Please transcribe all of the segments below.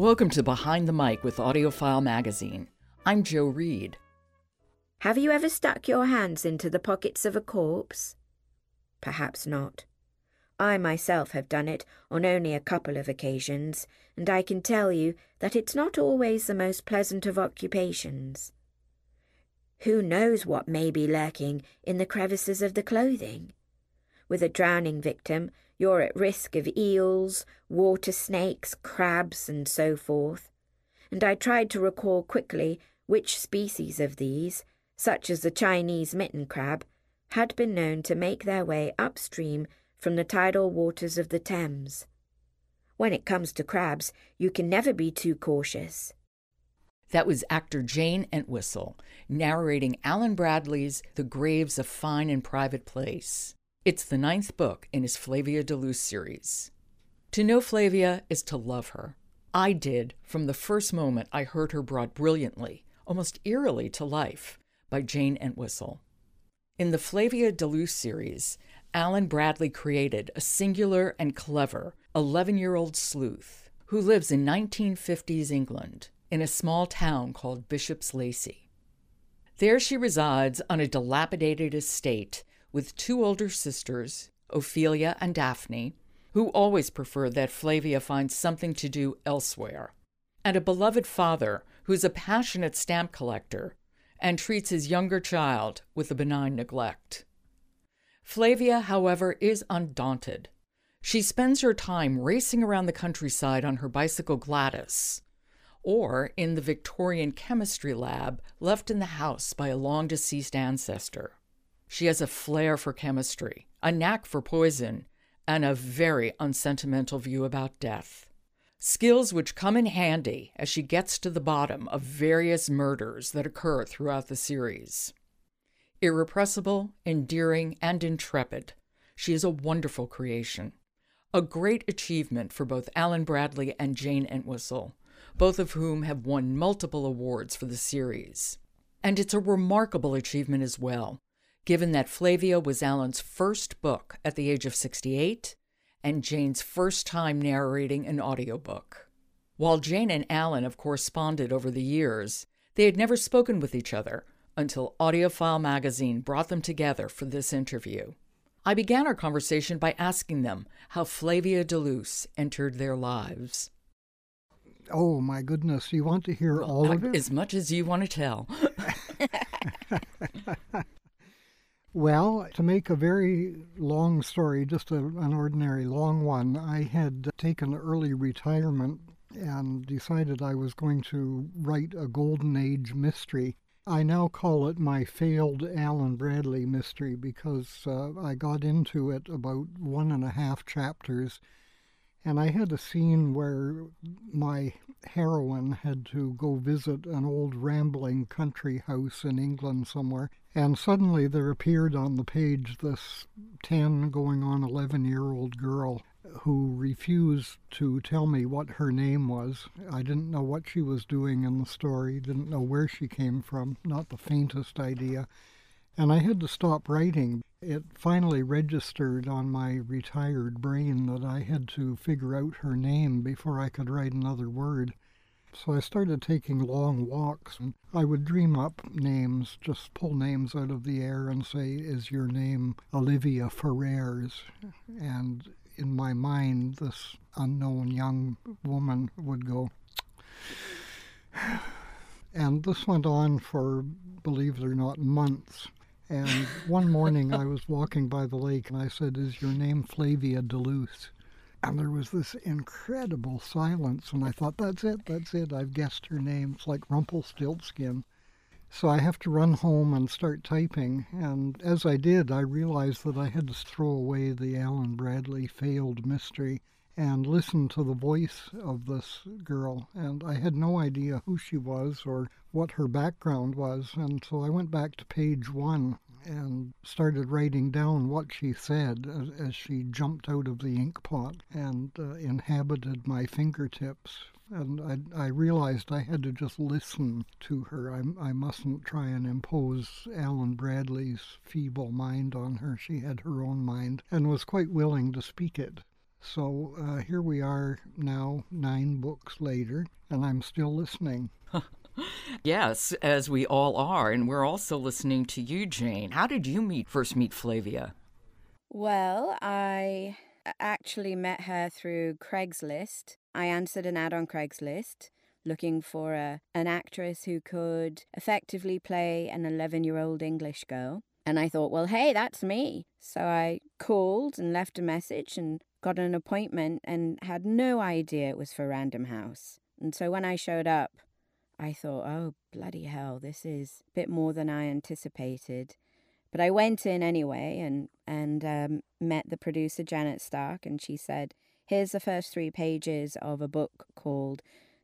Welcome to Behind the Mic with AudioFile Magazine. I'm Joe Reed. Have you ever stuck your hands into the pockets of a corpse? Perhaps not. I myself have done it on only a couple of occasions, and I can tell you that it's not always the most pleasant of occupations. Who knows what may be lurking in the crevices of the clothing? With a drowning victim, you're at risk of eels, water snakes, crabs, and so forth. And I tried to recall quickly which species of these, such as the Chinese mitten crab, had been known to make their way upstream from the tidal waters of the Thames. When it comes to crabs, you can never be too cautious. That was actor Jayne Entwistle narrating Alan Bradley's The Grave's a Fine and Private Place. It's the ninth book in his Flavia de Luce series. To know Flavia is to love her. I did from the first moment I heard her brought brilliantly, almost eerily to life, by Jayne Entwistle. In the Flavia de Luce series, Alan Bradley created a singular and clever 11 year old sleuth who lives in 1950s England in a small town called Bishop's Lacey. There she resides on a dilapidated estate with two older sisters, Ophelia and Daphne, who always prefer that Flavia finds something to do elsewhere, and a beloved father who's a passionate stamp collector and treats his younger child with a benign neglect. Flavia, however, is undaunted. She spends her time racing around the countryside on her bicycle Gladys, or in the Victorian chemistry lab left in the house by a long deceased ancestor. She has a flair for chemistry, a knack for poison, and a very unsentimental view about death. Skills which come in handy as she gets to the bottom of various murders that occur throughout the series. Irrepressible, endearing, and intrepid, she is a wonderful creation. A great achievement for both Alan Bradley and Jayne Entwistle, both of whom have won multiple awards for the series. And it's a remarkable achievement as well, given that Flavia was Alan's first book at the age of 68 and Jayne's first time narrating an audiobook. While Jayne and Alan have corresponded over the years, they had never spoken with each other until AudioFile magazine brought them together for this interview. I began our conversation by asking them how Flavia de Luce entered their lives. Oh my goodness, you want to hear all of it? As much as you want to tell. Well, to make a very long story, just a, an ordinary long one, I had taken early retirement and decided I was going to write a golden age mystery. I now call it my failed Alan Bradley mystery because uh, I got into it about one and a half chapters and I had a scene where my heroine had to go visit an old rambling country house in England somewhere. And suddenly there appeared on the page this 10 going on 11 year old girl who refused to tell me what her name was. I didn't know what she was doing in the story, didn't know where she came from, not the faintest idea. And I had to stop writing it finally registered on my retired brain that I had to figure out her name before I could write another word. So I started taking long walks and I would dream up names, just pull names out of the air and say, Is your name Olivia Ferrers? And in my mind, this unknown young woman would go, and this went on for, believe it or not, months. And one morning I was walking by the lake and I said, Is your name Flavia de Luce? And there was this incredible silence. And I thought, That's it, that's it. I've guessed her name. It's like Rumpelstiltskin. So I have to run home and start typing. And as I did, I realized that I had to throw away the Alan Bradley failed mystery and listen to the voice of this girl. And I had no idea who she was or what her background was. And so I went back to page one and started writing down what she said as, as she jumped out of the ink pot and uh, inhabited my fingertips. And I, I realized I had to just listen to her. I, I mustn't try and impose Alan Bradley's feeble mind on her. She had her own mind and was quite willing to speak it. So uh, here we are now, nine books later, and I'm still listening. yes, as we all are, and we're also listening to you, Jayne. How did you meet first meet Flavia? Well, I actually met her through Craigslist. I answered an ad on Craigslist looking for a, an actress who could effectively play an 11 year old English girl. And I thought, well, hey, that's me. So I called and left a message and got an appointment and had no idea it was for Random House. And so when I showed up, I thought, oh, bloody hell, this is a bit more than I anticipated. But I went in anyway and, and um, met the producer, Janet Stark, and she said, here's the first three pages of a book called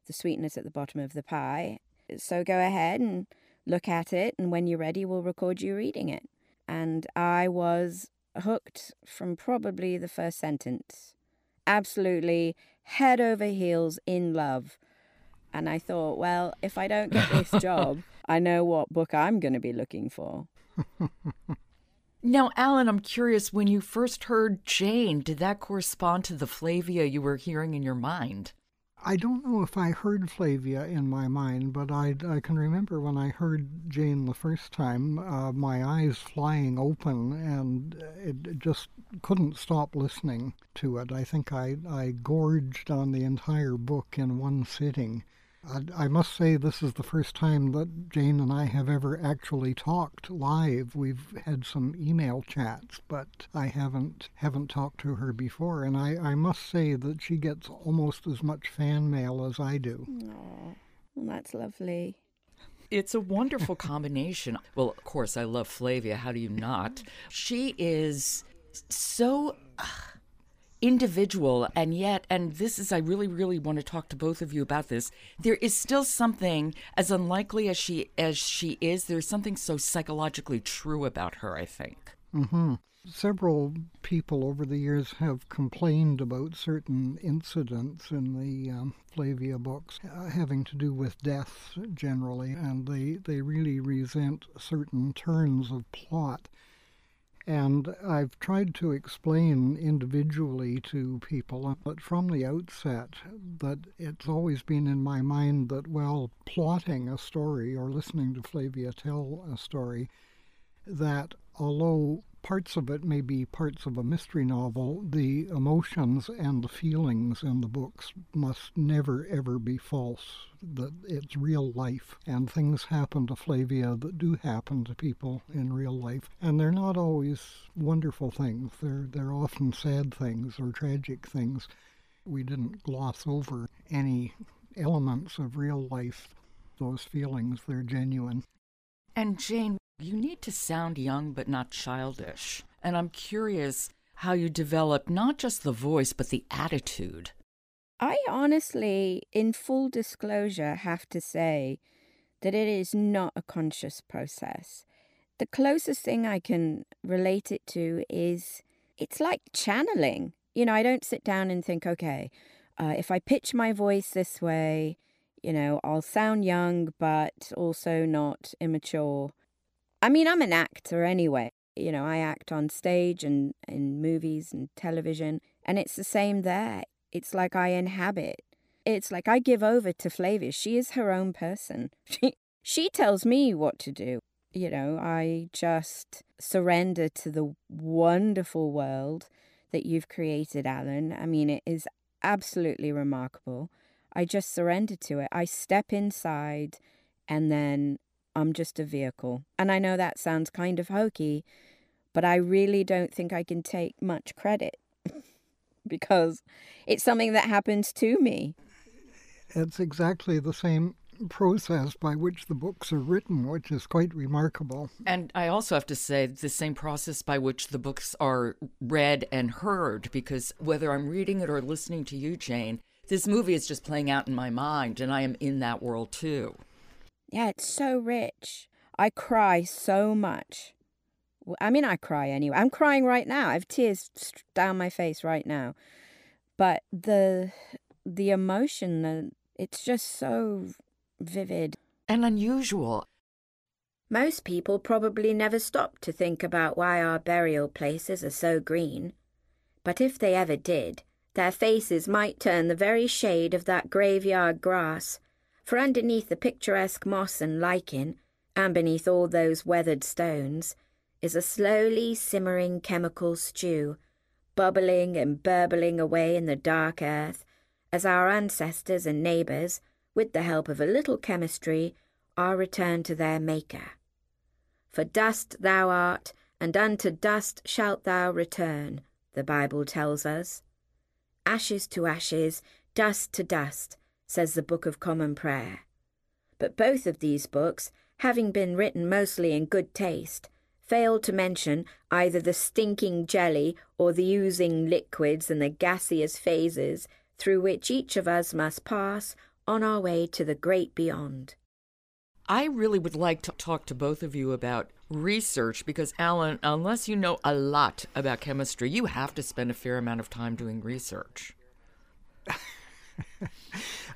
The Sweetness at the Bottom of the Pie. So go ahead and look at it, and when you're ready, we'll record you reading it. And I was hooked from probably the first sentence. Absolutely head over heels in love. And I thought, well, if I don't get this job, I know what book I'm going to be looking for. now, Alan, I'm curious when you first heard Jayne, did that correspond to the Flavia you were hearing in your mind? I don't know if I heard Flavia in my mind, but I, I can remember when I heard Jayne the first time, uh, my eyes flying open, and it, it just couldn't stop listening to it. I think I, I gorged on the entire book in one sitting. I must say, this is the first time that Jayne and I have ever actually talked live. We've had some email chats, but I haven't haven't talked to her before. And I, I must say that she gets almost as much fan mail as I do. Oh, well, that's lovely. It's a wonderful combination. Well, of course, I love Flavia. How do you not? She is so. Uh, individual and yet and this is i really really want to talk to both of you about this there is still something as unlikely as she as she is there's something so psychologically true about her i think mm-hmm. several people over the years have complained about certain incidents in the um, flavia books uh, having to do with death generally and they they really resent certain turns of plot and I've tried to explain individually to people, but from the outset, that it's always been in my mind that, while plotting a story or listening to Flavia tell a story, that although parts of it may be parts of a mystery novel, the emotions and the feelings in the books must never ever be false. That it's real life, and things happen to Flavia that do happen to people in real life, and they're not always wonderful things. They're they're often sad things or tragic things. We didn't gloss over any elements of real life. Those feelings, they're genuine. And Jayne, you need to sound young but not childish. And I'm curious how you develop not just the voice but the attitude. I honestly, in full disclosure, have to say that it is not a conscious process. The closest thing I can relate it to is it's like channeling. You know, I don't sit down and think, okay, uh, if I pitch my voice this way, you know, I'll sound young but also not immature. I mean, I'm an actor anyway. You know, I act on stage and in movies and television, and it's the same there. It's like I inhabit. It's like I give over to Flavia. She is her own person. She she tells me what to do. You know, I just surrender to the wonderful world that you've created, Alan. I mean, it is absolutely remarkable. I just surrender to it. I step inside and then I'm just a vehicle. And I know that sounds kind of hokey, but I really don't think I can take much credit because it's something that happens to me. It's exactly the same process by which the books are written, which is quite remarkable. And I also have to say the same process by which the books are read and heard, because whether I'm reading it or listening to you, Jayne, this movie is just playing out in my mind, and I am in that world too. Yeah, it's so rich. I cry so much. I mean, I cry anyway. I'm crying right now. I have tears down my face right now. But the the emotion, the, it's just so vivid and unusual. Most people probably never stop to think about why our burial places are so green. But if they ever did, Their faces might turn the very shade of that graveyard grass, for underneath the picturesque moss and lichen, and beneath all those weathered stones, is a slowly simmering chemical stew, bubbling and burbling away in the dark earth, as our ancestors and neighbours, with the help of a little chemistry, are returned to their Maker. For dust thou art, and unto dust shalt thou return, the Bible tells us. Ashes to ashes, dust to dust, says the Book of Common Prayer. But both of these books, having been written mostly in good taste, failed to mention either the stinking jelly or the oozing liquids and the gaseous phases through which each of us must pass on our way to the great beyond. I really would like to talk to both of you about research because, Alan, unless you know a lot about chemistry, you have to spend a fair amount of time doing research.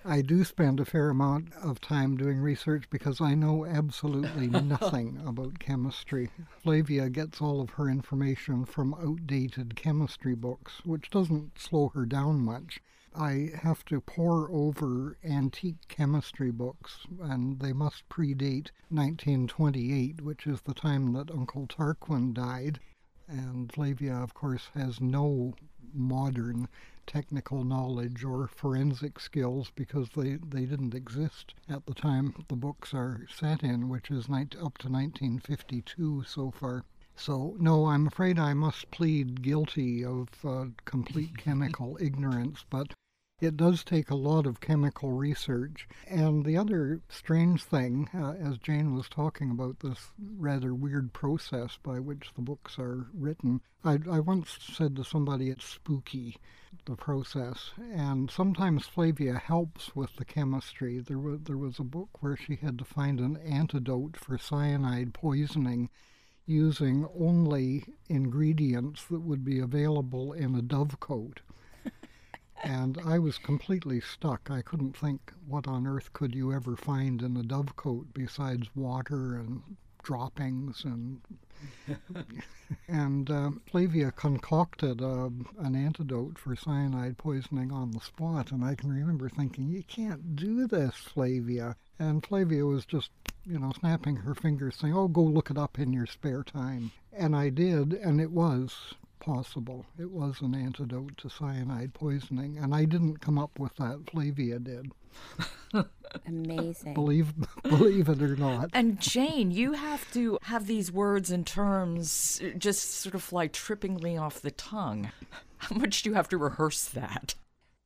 I do spend a fair amount of time doing research because I know absolutely nothing about chemistry. Flavia gets all of her information from outdated chemistry books, which doesn't slow her down much. I have to pore over antique chemistry books, and they must predate 1928, which is the time that Uncle Tarquin died. And Flavia, of course, has no modern technical knowledge or forensic skills because they, they didn't exist at the time the books are set in, which is up to 1952 so far. So, no, I'm afraid I must plead guilty of uh, complete chemical ignorance, but it does take a lot of chemical research. And the other strange thing, uh, as Jayne was talking about this rather weird process by which the books are written, I, I once said to somebody it's spooky, the process. And sometimes Flavia helps with the chemistry. There was, there was a book where she had to find an antidote for cyanide poisoning using only ingredients that would be available in a dovecote and I was completely stuck. I couldn't think what on earth could you ever find in a dovecote besides water and droppings and and uh, Flavia concocted uh, an antidote for cyanide poisoning on the spot, and I can remember thinking, "You can't do this, Flavia." And Flavia was just, you know, snapping her fingers, saying, "Oh, go look it up in your spare time." And I did, and it was possible. It was an antidote to cyanide poisoning, and I didn't come up with that. Flavia did. Amazing. believe believe it or not. And Jayne, you have to have these words and terms just sort of fly trippingly off the tongue. How much do you have to rehearse that?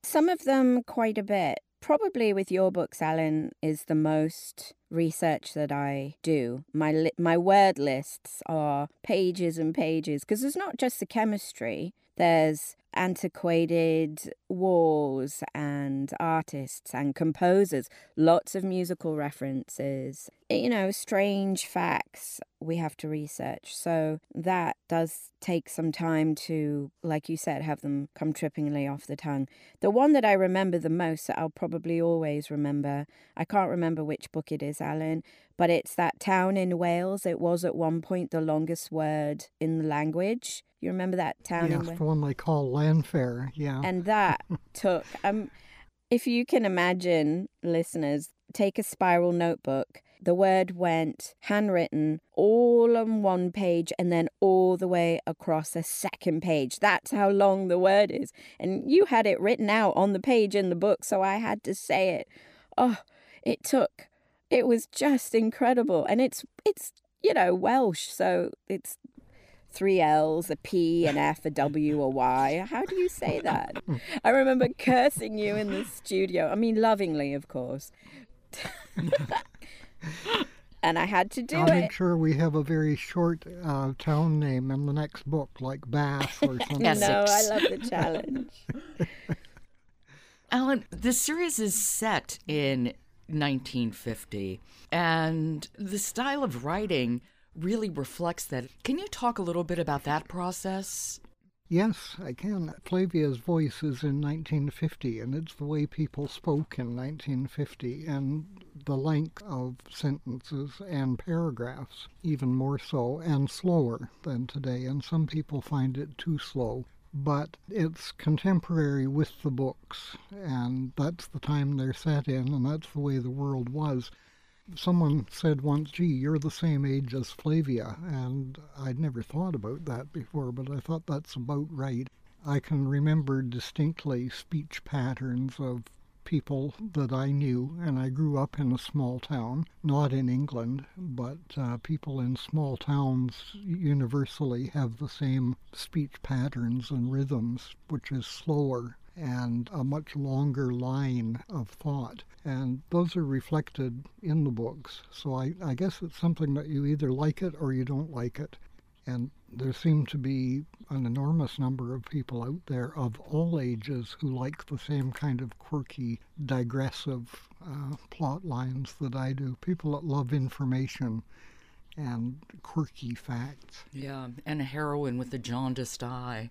Some of them quite a bit probably with your books, Alan, is the most research that I do. My li- my word lists are pages and pages because there's not just the chemistry. There's antiquated wars and artists and composers, lots of musical references, you know, strange facts we have to research. So that does take some time to, like you said, have them come trippingly off the tongue. The one that I remember the most, that I'll probably always remember, I can't remember which book it is, Alan, but it's that town in Wales. It was at one point the longest word in the language. You remember that town yes, in the one they call Llanfair, yeah. And that took um if you can imagine, listeners, take a spiral notebook. The word went handwritten all on one page and then all the way across a second page. That's how long the word is. And you had it written out on the page in the book, so I had to say it. Oh, it took it was just incredible. And it's it's you know Welsh, so it's three L's, a P, an F, a W, a Y. How do you say that? I remember cursing you in the studio. I mean, lovingly, of course. and I had to do I'll it. make sure we have a very short uh, town name in the next book, like Bath or something. Yes. No, I love the challenge. Alan, the series is set in 1950, and the style of writing really reflects that. Can you talk a little bit about that process? Yes, I can. Flavia's voice is in 1950, and it's the way people spoke in 1950, and the length of sentences and paragraphs, even more so, and slower than today. And some people find it too slow. but it's contemporary with the books, and that's the time they're set in, and that's the way the world was. Someone said once, gee, you're the same age as Flavia, and I'd never thought about that before, but I thought that's about right. I can remember distinctly speech patterns of people that I knew, and I grew up in a small town, not in England, but uh, people in small towns universally have the same speech patterns and rhythms, which is slower and a much longer line of thought. And those are reflected in the books. So I, I guess it's something that you either like it or you don't like it. And there seem to be an enormous number of people out there of all ages who like the same kind of quirky, digressive uh, plot lines that I do. People that love information and quirky facts. Yeah, and a heroine with a jaundiced eye.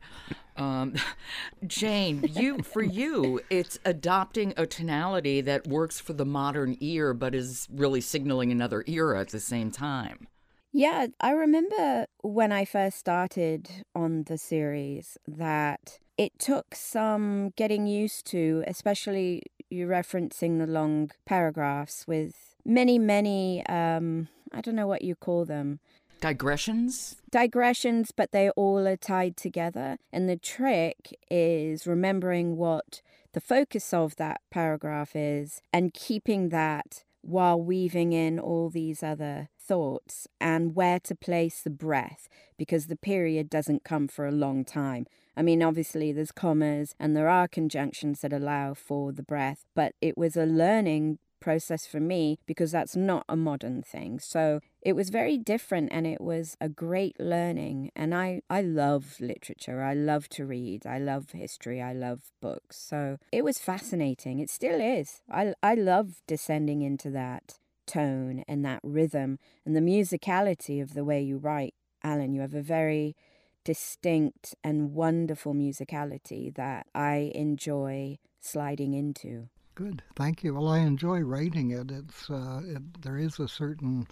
Um, Jayne, you for you, it's adopting a tonality that works for the modern ear, but is really signaling another era at the same time. Yeah, I remember when I first started on the series that it took some getting used to, especially you referencing the long paragraphs with many, many, um, I don't know what you call them. Digressions? Digressions, but they all are tied together. And the trick is remembering what the focus of that paragraph is and keeping that while weaving in all these other thoughts and where to place the breath because the period doesn't come for a long time. I mean, obviously, there's commas and there are conjunctions that allow for the breath, but it was a learning process for me because that's not a modern thing. So it was very different and it was a great learning. And I, I love literature. I love to read. I love history. I love books. So it was fascinating. It still is. I, I love descending into that tone and that rhythm and the musicality of the way you write. Alan, you have a very distinct and wonderful musicality that I enjoy sliding into. Good, thank you. Well, I enjoy writing it. It's uh, it, there is a certain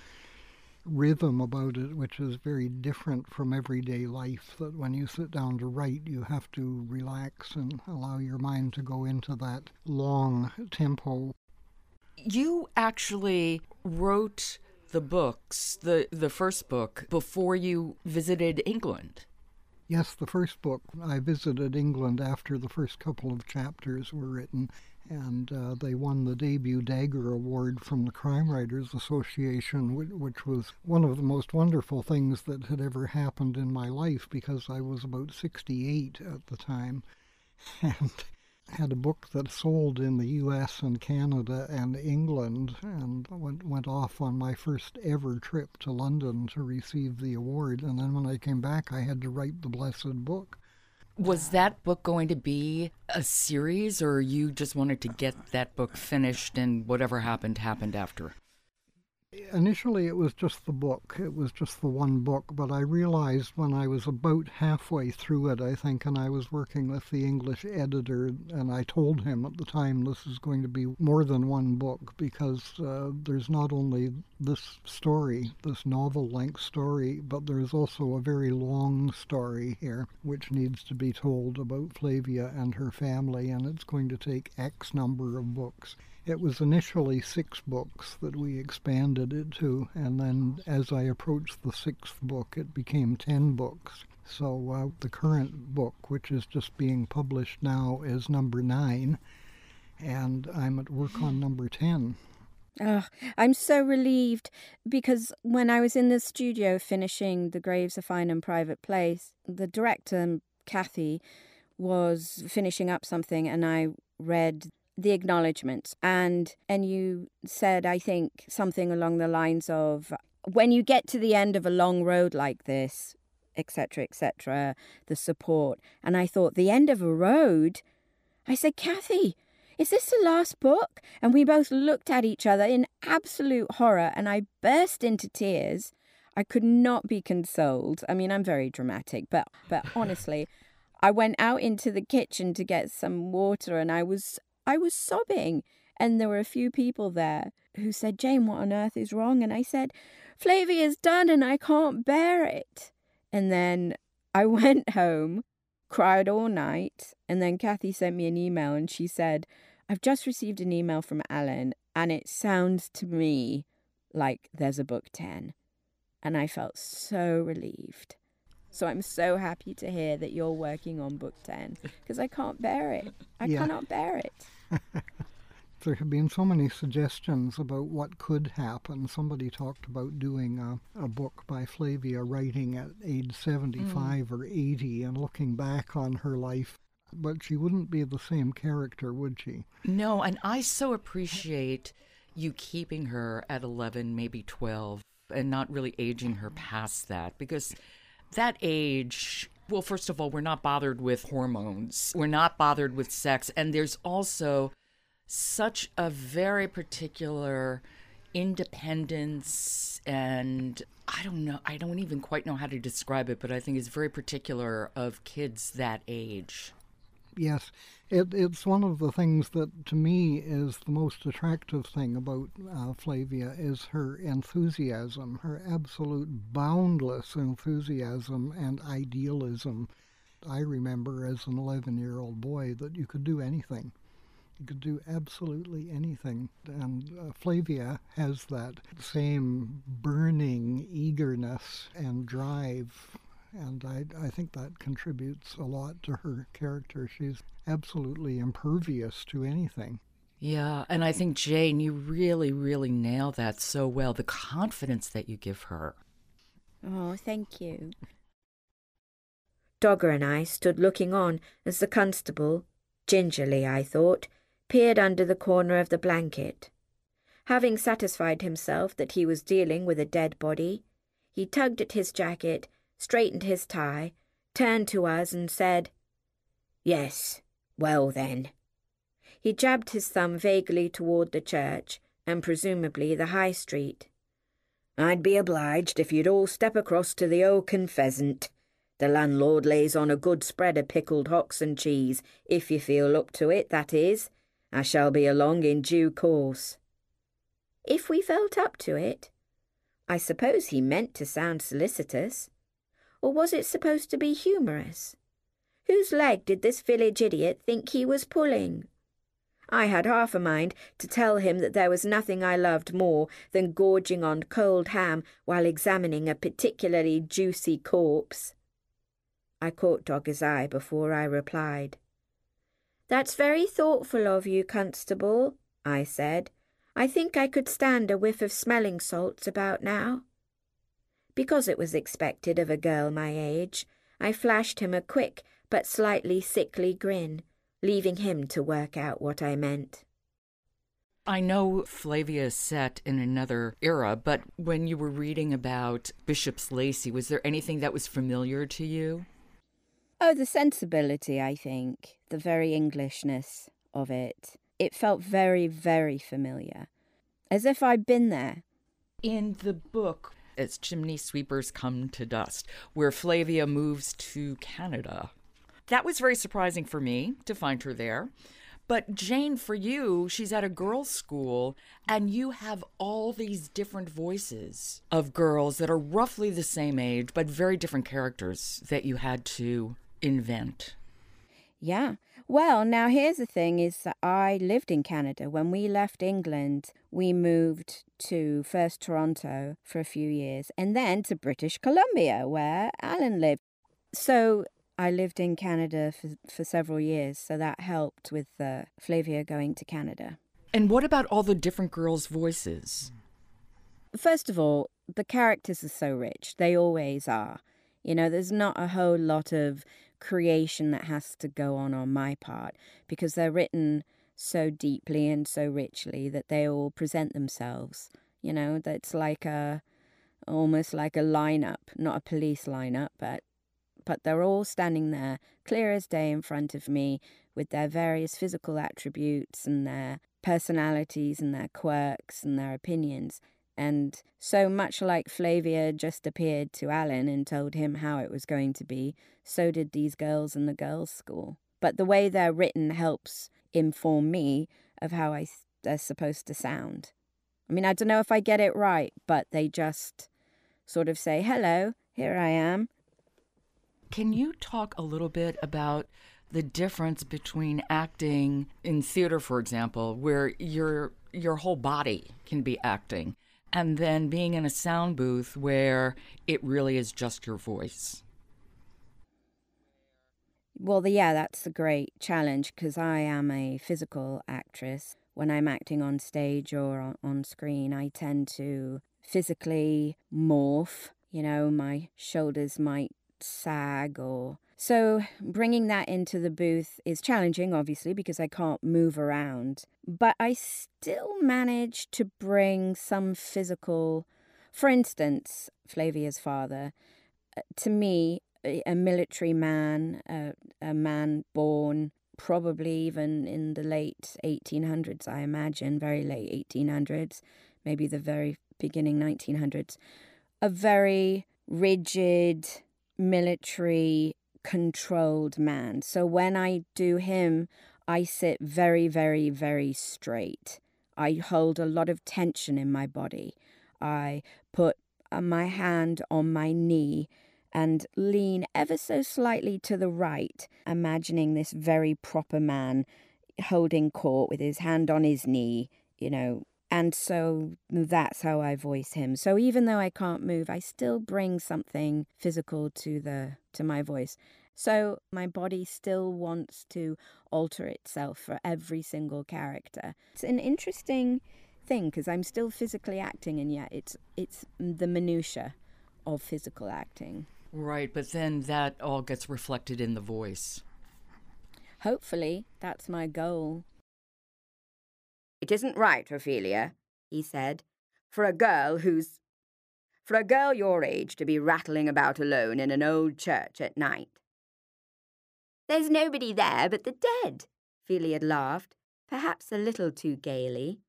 rhythm about it which is very different from everyday life. That when you sit down to write, you have to relax and allow your mind to go into that long tempo you actually wrote the books, the the first book, before you visited England. Yes, the first book. I visited England after the first couple of chapters were written, and uh, they won the debut Dagger Award from the Crime Writers Association, which, which was one of the most wonderful things that had ever happened in my life because I was about 68 at the time. And had a book that sold in the U.S. and Canada and England, and went went off on my first ever trip to London to receive the award. And then when I came back, I had to write the blessed book. Was that book going to be a series, or you just wanted to get that book finished, and whatever happened happened after? Initially, it was just the book. It was just the one book. But I realized when I was about halfway through it, I think, and I was working with the English editor, and I told him at the time this is going to be more than one book because uh, there's not only this story, this novel length story, but there's also a very long story here which needs to be told about Flavia and her family, and it's going to take X number of books. It was initially six books that we expanded it to, and then as I approached the sixth book, it became ten books. So uh, the current book, which is just being published now, is number nine, and I'm at work on number ten. Oh, I'm so relieved because when I was in the studio finishing The Grave's a Fine and Private Place, the director, Kathy, was finishing up something and I read the acknowledgements and and you said i think something along the lines of when you get to the end of a long road like this etc etc the support. And i thought the end of a road? I said kathy is this the last book? And we both looked at each other in absolute horror and i burst into tears. I could not be consoled. I mean i'm very dramatic but but honestly I went out into the kitchen to get some water and I was I was sobbing. And there were a few people there who said, Jayne, what on earth is wrong? And I said, Flavia's done and I can't bear it. And then I went home, cried all night. And then Kathy sent me an email and she said, I've just received an email from Alan and it sounds to me like there's a book 10. And I felt so relieved. So I'm so happy to hear that you're working on book 10 because I can't bear it. I yeah. cannot bear it. there have been so many suggestions about what could happen. Somebody talked about doing a, a book by Flavia writing at age 75 mm. or 80 and looking back on her life. But she wouldn't be the same character, would she? No, and I so appreciate you keeping her at 11, maybe 12, and not really aging her past that because that age well, first of all, we're not bothered with hormones. We're not bothered with sex. And there's also such a very particular independence and I don't know, I don't even quite know how to describe it, but I think it's very particular of kids that age. Yes, it, it's one of the things that to me is the most attractive thing about uh, Flavia is her enthusiasm, her absolute boundless enthusiasm and idealism. I remember as an 11 year old boy that you could do anything You could do absolutely anything. And uh, Flavia has that same burning eagerness and drive. And I, I think that contributes a lot to her character. She's absolutely impervious to anything. Yeah, and I think Jayne, you really, really nail that so well. The confidence that you give her. Oh, thank you. Dogger and I stood looking on as the constable, gingerly, I thought, peered under the corner of the blanket. Having satisfied himself that he was dealing with a dead body, he tugged at his jacket, straightened his tie, turned to us, and said, Yes, well then. He jabbed his thumb vaguely toward the church, and presumably the High Street. I'd be obliged if you'd all step across to the Oak and Pheasant. The landlord lays on a good spread of pickled hocks and cheese, if you feel up to it, that is, I shall be along in due course. If we felt up to it? I suppose he meant to sound solicitous. Or was it supposed to be humorous? Whose leg did this village idiot think he was pulling? I had half a mind to tell him that there was nothing I loved more than gorging on cold ham while examining a particularly juicy corpse. I caught Dogger's eye before I replied. That's very thoughtful of you, Constable, I said. I think I could stand a whiff of smelling salts about now. Because it was expected of a girl my age, I flashed him a quick but slightly sickly grin, leaving him to work out what I meant. I know Flavia is set in another era, but when you were reading about Bishop's Lacey, was there anything that was familiar to you? Oh, the sensibility, I think, the very Englishness of it. It felt very, very familiar, as if I'd been there. In the book, as Chimney Sweepers Come to Dust, where Flavia moves to Canada. That was very surprising for me to find her there. But Jayne, for you, she's at a girls' school, and you have all these different voices of girls that are roughly the same age, but very different characters that you had to invent? Yeah. Well, now here's the thing is that I lived in Canada. When we left England, we moved to first Toronto for a few years and then to British Columbia where Alan lived. So I lived in Canada for, for several years, so that helped with uh, Flavia going to Canada. And what about all the different girls' voices? First of all, the characters are so rich. They always are. You know, there's not a whole lot of creation that has to go on on my part because they're written so deeply and so richly that they all present themselves. You know, that's like a almost like a lineup, not a police lineup, but but they're all standing there, clear as day in front of me, with their various physical attributes and their personalities and their quirks and their opinions. And so much like Flavia just appeared to Alan and told him how it was going to be, so did these girls in the girls' school. But the way they're written helps inform me of how I they're supposed to sound. I mean, I don't know if I get it right, but they just sort of say, "Hello, here I am." Can you talk a little bit about the difference between acting in theater, for example, where your your whole body can be acting, and then being in a sound booth where it really is just your voice? Well, the, yeah, that's a great challenge because I am a physical actress. When I'm acting on stage or on screen, I tend to physically morph. You know, my shoulders might sag or. So, bringing that into the booth is challenging, obviously, because I can't move around. But I still manage to bring some physical. For instance, Flavia's father, uh, to me, a military man, a, a man born probably even in the late 1800s, I imagine, very late 1800s, maybe the very beginning 1900s, a very rigid, military controlled man. So when I do him, I sit very, very, very straight. I hold a lot of tension in my body. I put uh, my hand on my knee and lean ever so slightly to the right, imagining this very proper man holding court with his hand on his knee, you know. And so that's how I voice him. So even though I can't move, I still bring something physical to the to my voice. So my body still wants to alter itself for every single character. It's an interesting thing because I'm still physically acting and yet it's it's the minutia of physical acting. Right, but then that all gets reflected in the voice. Hopefully, that's my goal. It isn't right, Ophelia, he said, for a girl who's. for a girl your age to be rattling about alone in an old church at night. There's nobody there but the dead, Ophelia laughed, perhaps a little too gaily.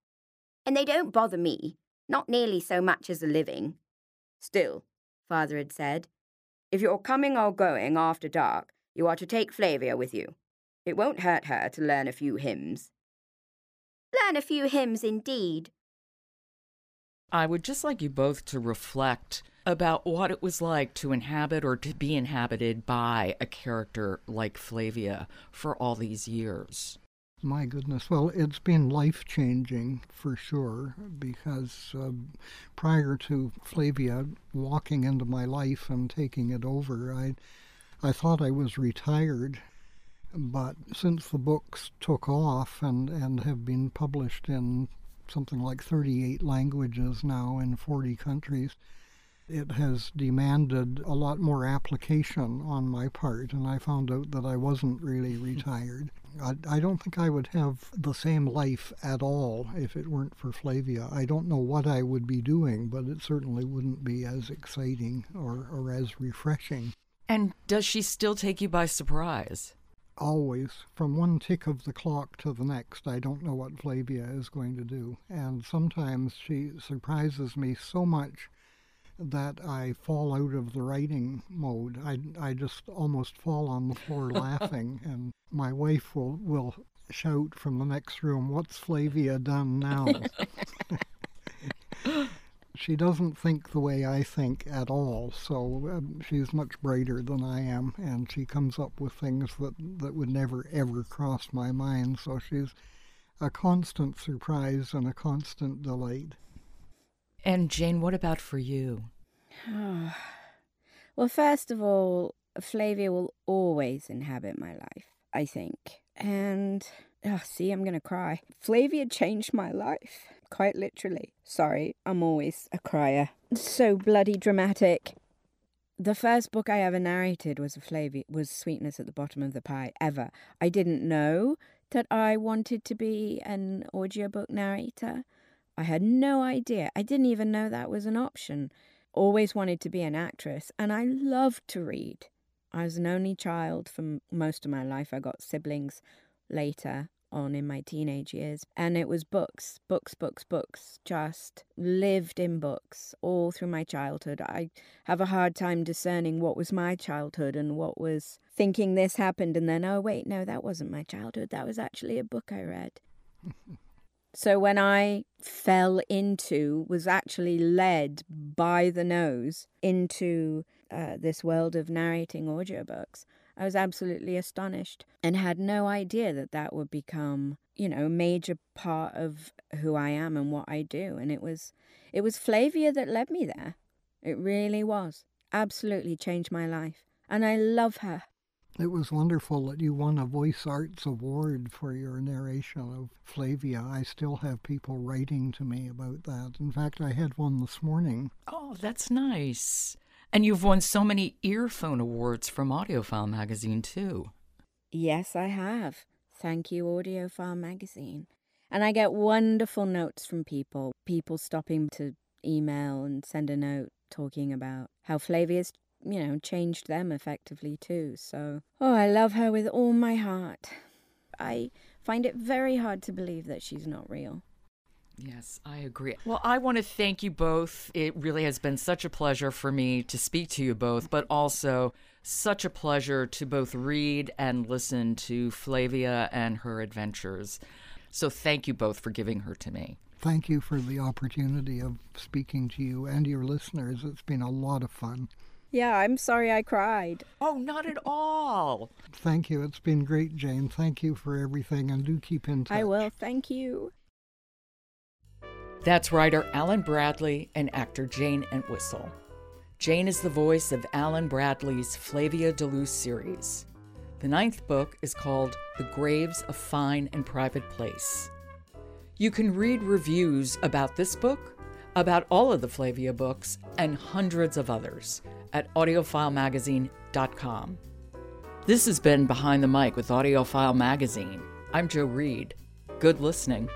And they don't bother me, not nearly so much as the living. Still, father had said, if you're coming or going after dark, you are to take Flavia with you. It won't hurt her to learn a few hymns. Learn a few hymns, indeed. I would just like you both to reflect about what it was like to inhabit or to be inhabited by a character like Flavia for all these years. My goodness. Well, it's been life changing for sure because uh, prior to Flavia walking into my life and taking it over, I, I thought I was retired. But since the books took off and, and have been published in something like 38 languages now in 40 countries, it has demanded a lot more application on my part, and I found out that I wasn't really retired. I, I don't think I would have the same life at all if it weren't for Flavia. I don't know what I would be doing, but it certainly wouldn't be as exciting or, or as refreshing. And does she still take you by surprise? Always. From one tick of the clock to the next, I don't know what Flavia is going to do. And sometimes she surprises me so much that I fall out of the writing mode. I, I just almost fall on the floor laughing, and my wife will, will shout from the next room, What's Flavia done now? she doesn't think the way I think at all, so um, she's much brighter than I am, and she comes up with things that, that would never ever cross my mind. So she's a constant surprise and a constant delight. And Jayne, what about for you? well, first of all, Flavia will always inhabit my life, I think. And, oh, see, I'm going to cry. Flavia changed my life, quite literally. Sorry, I'm always a crier. So bloody dramatic. The first book I ever narrated was a Flavia was Sweetness at the Bottom of the Pie ever. I didn't know that I wanted to be an audiobook narrator. I had no idea. I didn't even know that was an option. Always wanted to be an actress, and I loved to read. I was an only child for most of my life. I got siblings later on in my teenage years, and it was books, books, books, books. Just lived in books all through my childhood. I have a hard time discerning what was my childhood and what was thinking this happened, and then, oh, wait, no, that wasn't my childhood. That was actually a book I read. So when I fell into, was actually led by the nose into uh, this world of narrating audiobooks. I was absolutely astonished and had no idea that that would become, you know, a major part of who I am and what I do. And it was, it was Flavia that led me there. It really was. Absolutely changed my life. And I love her. It was wonderful that you won a Voice Arts Award for your narration of Flavia. I still have people writing to me about that. In fact, I had one this morning. Oh, that's nice. And you've won so many earphone awards from AudioFile magazine, too. Yes, I have. Thank you, AudioFile magazine. And I get wonderful notes from people, people stopping to email and send a note talking about how Flavia's you know, changed them effectively too. So, oh, I love her with all my heart. I find it very hard to believe that she's not real. Yes, I agree. Well, I want to thank you both. It really has been such a pleasure for me to speak to you both, but also such a pleasure to both read and listen to Flavia and her adventures. So, thank you both for giving her to me. Thank you for the opportunity of speaking to you and your listeners. It's been a lot of fun. Yeah, I'm sorry I cried. Oh, not at all. Thank you. It's been great, Jayne. Thank you for everything, and do keep in touch. I will. Thank you. That's writer Alan Bradley and actor Jayne Entwistle. Jane is the voice of Alan Bradley's Flavia de Luce series. The ninth book is called The Grave's a Fine and Private Place. You can read reviews about this book, about all of the Flavia books, and hundreds of others at audiofilemagazine.com. This has been Behind the Mic with AudioFile Magazine. I'm Jo Reed. Good listening.